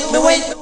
wait, me wait.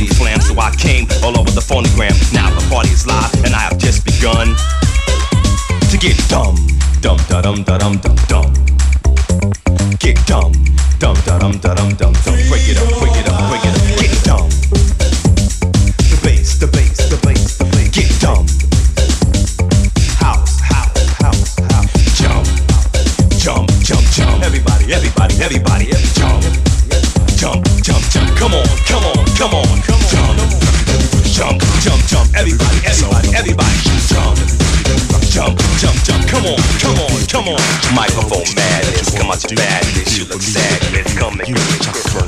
and slam. So I came all over the phonogram. Now the party is live and I have just begun to get dumb, dumb, da dum, da dum, dum, dumb. Get dumb, dumb, da dum, da dum, dum, dum. Break it up, break it up. look bad, miss, you look sad, miss, come and do it.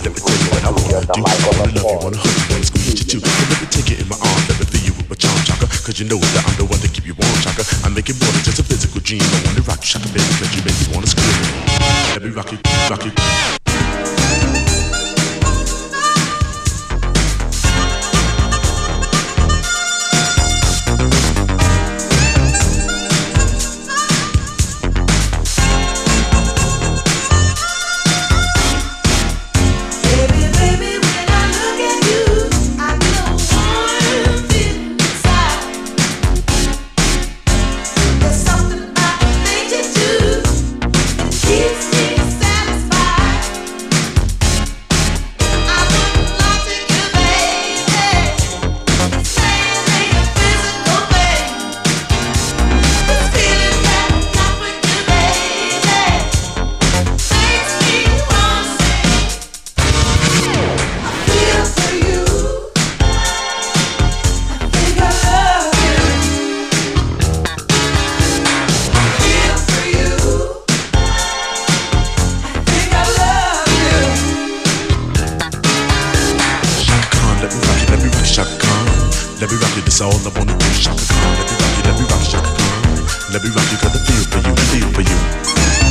Let me tell you what I wanna do. I wanna love you, wanna hug you, wanna squeeze you too. So let me take it in my arms, let me feel you with my charm, chaka, cause you know that Let me rock you, got the feel for you, feel for you.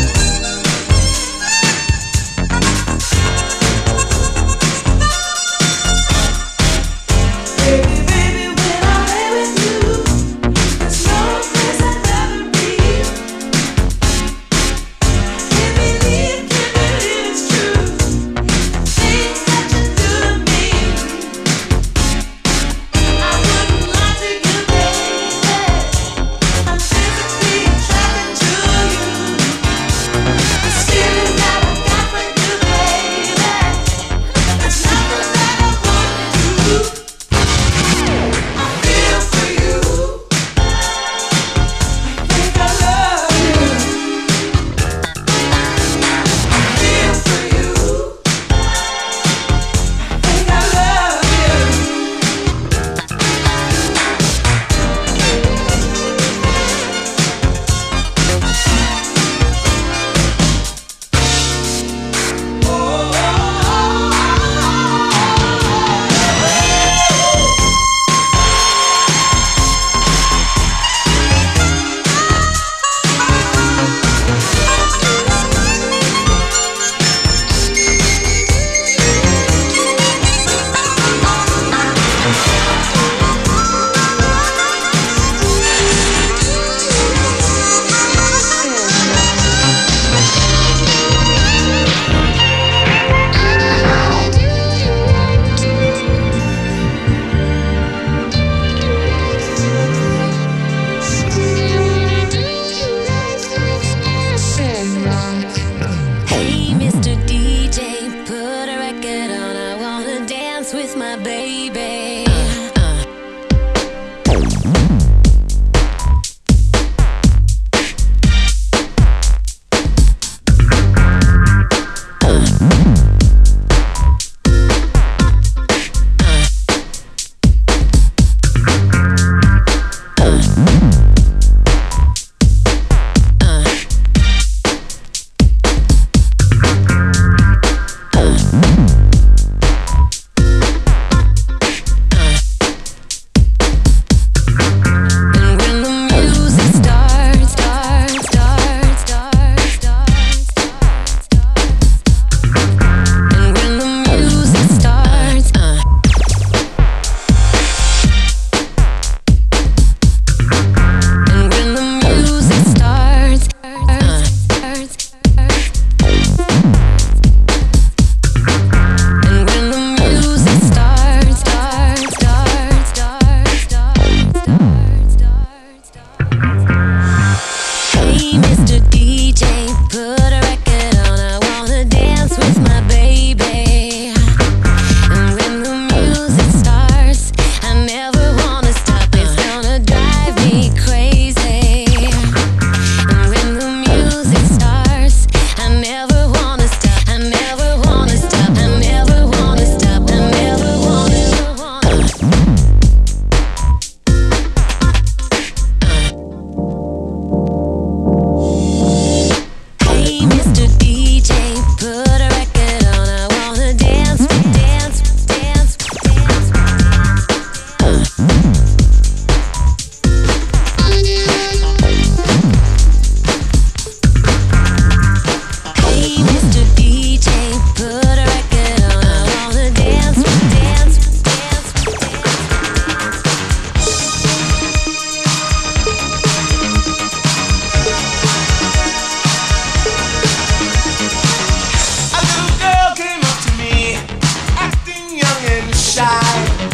shy.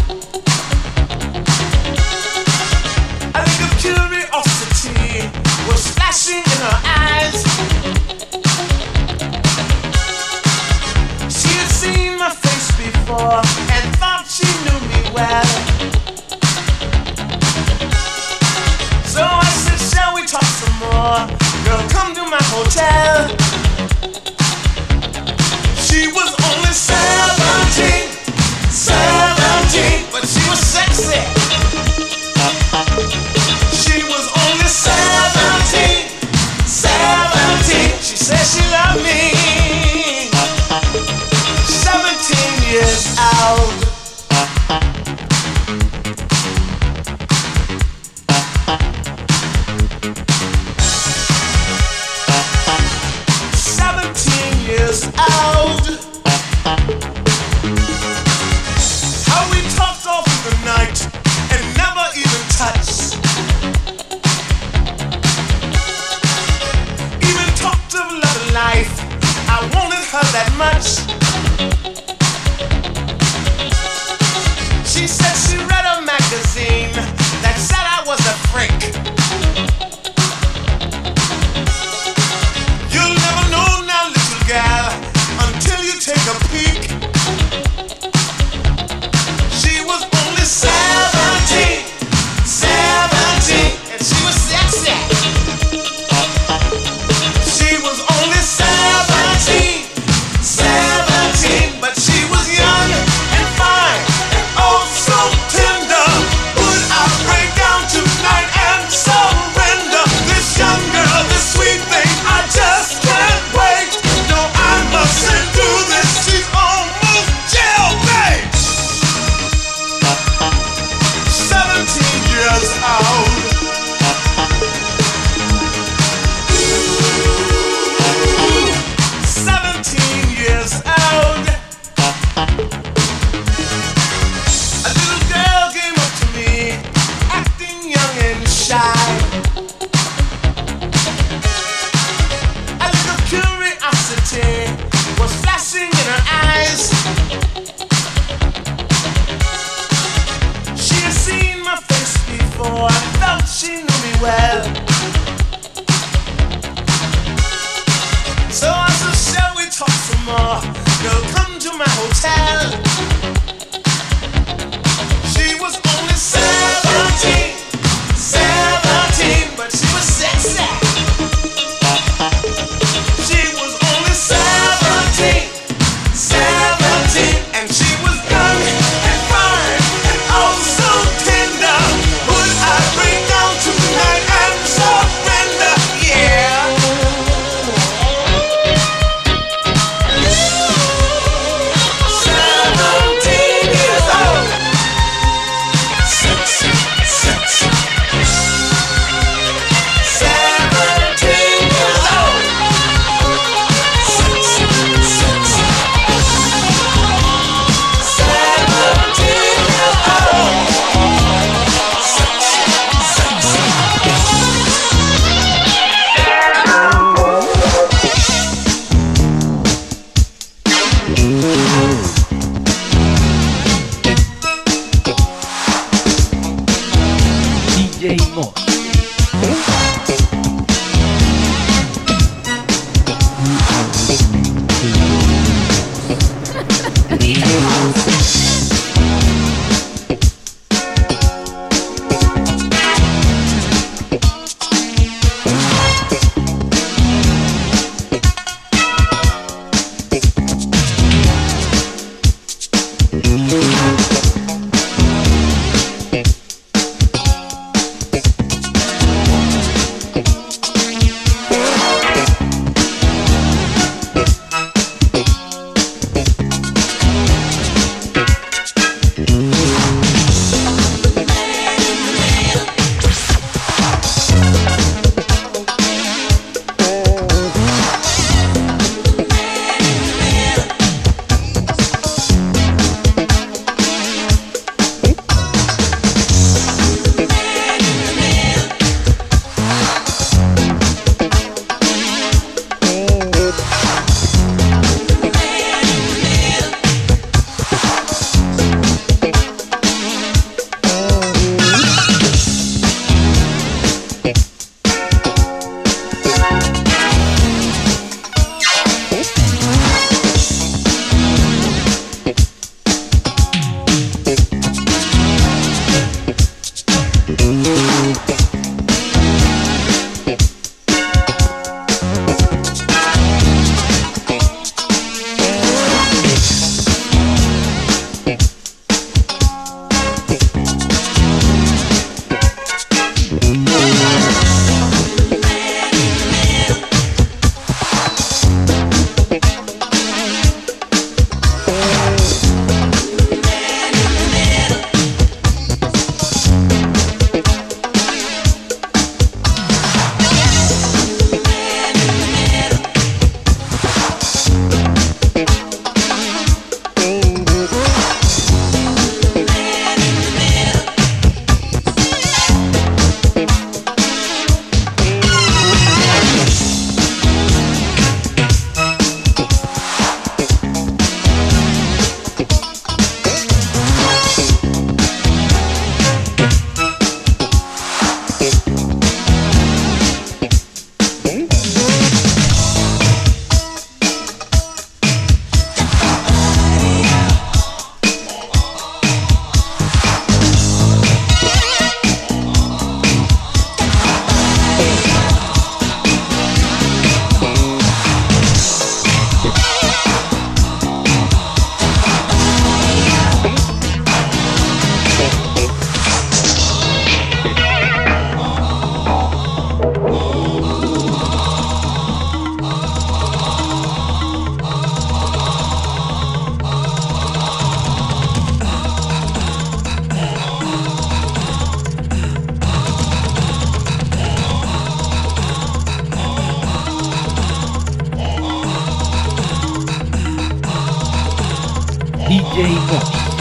DJ Pop.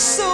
so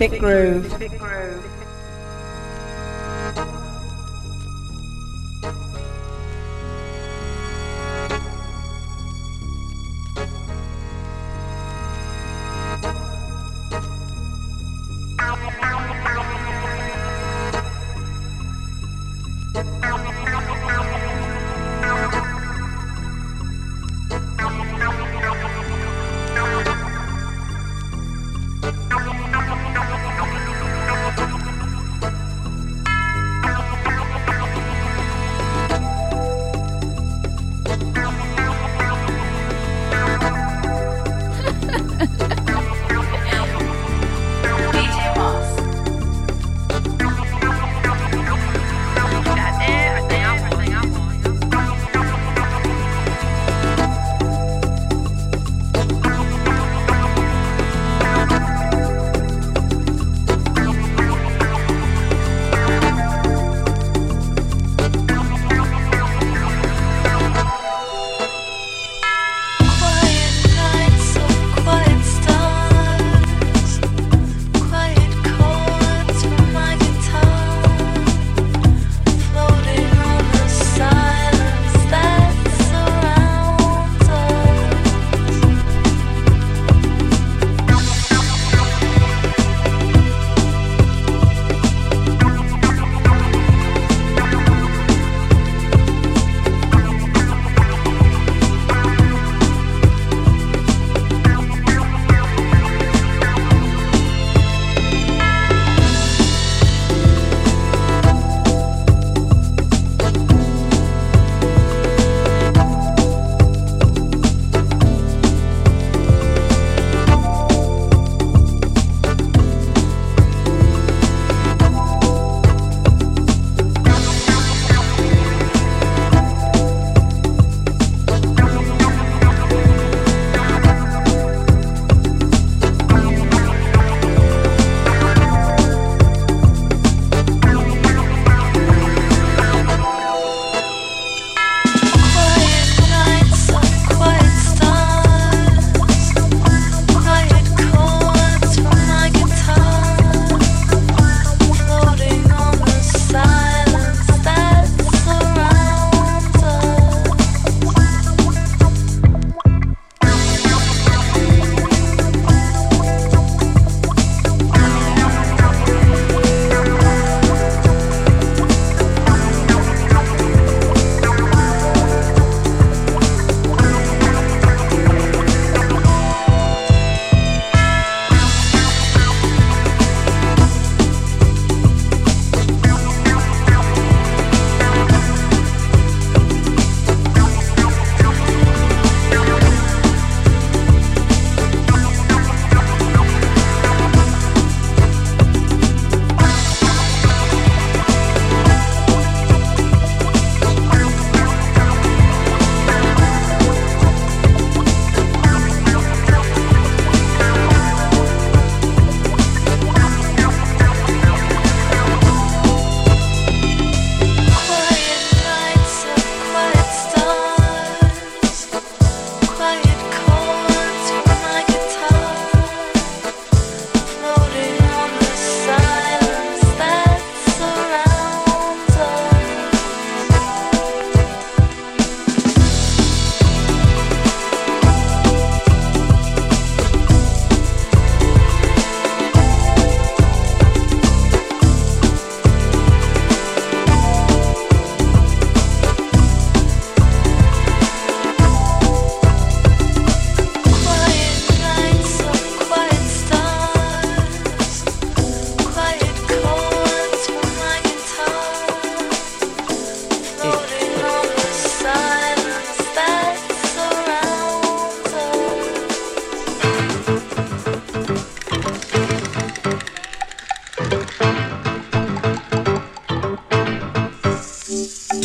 Pacific Groove.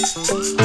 Thank.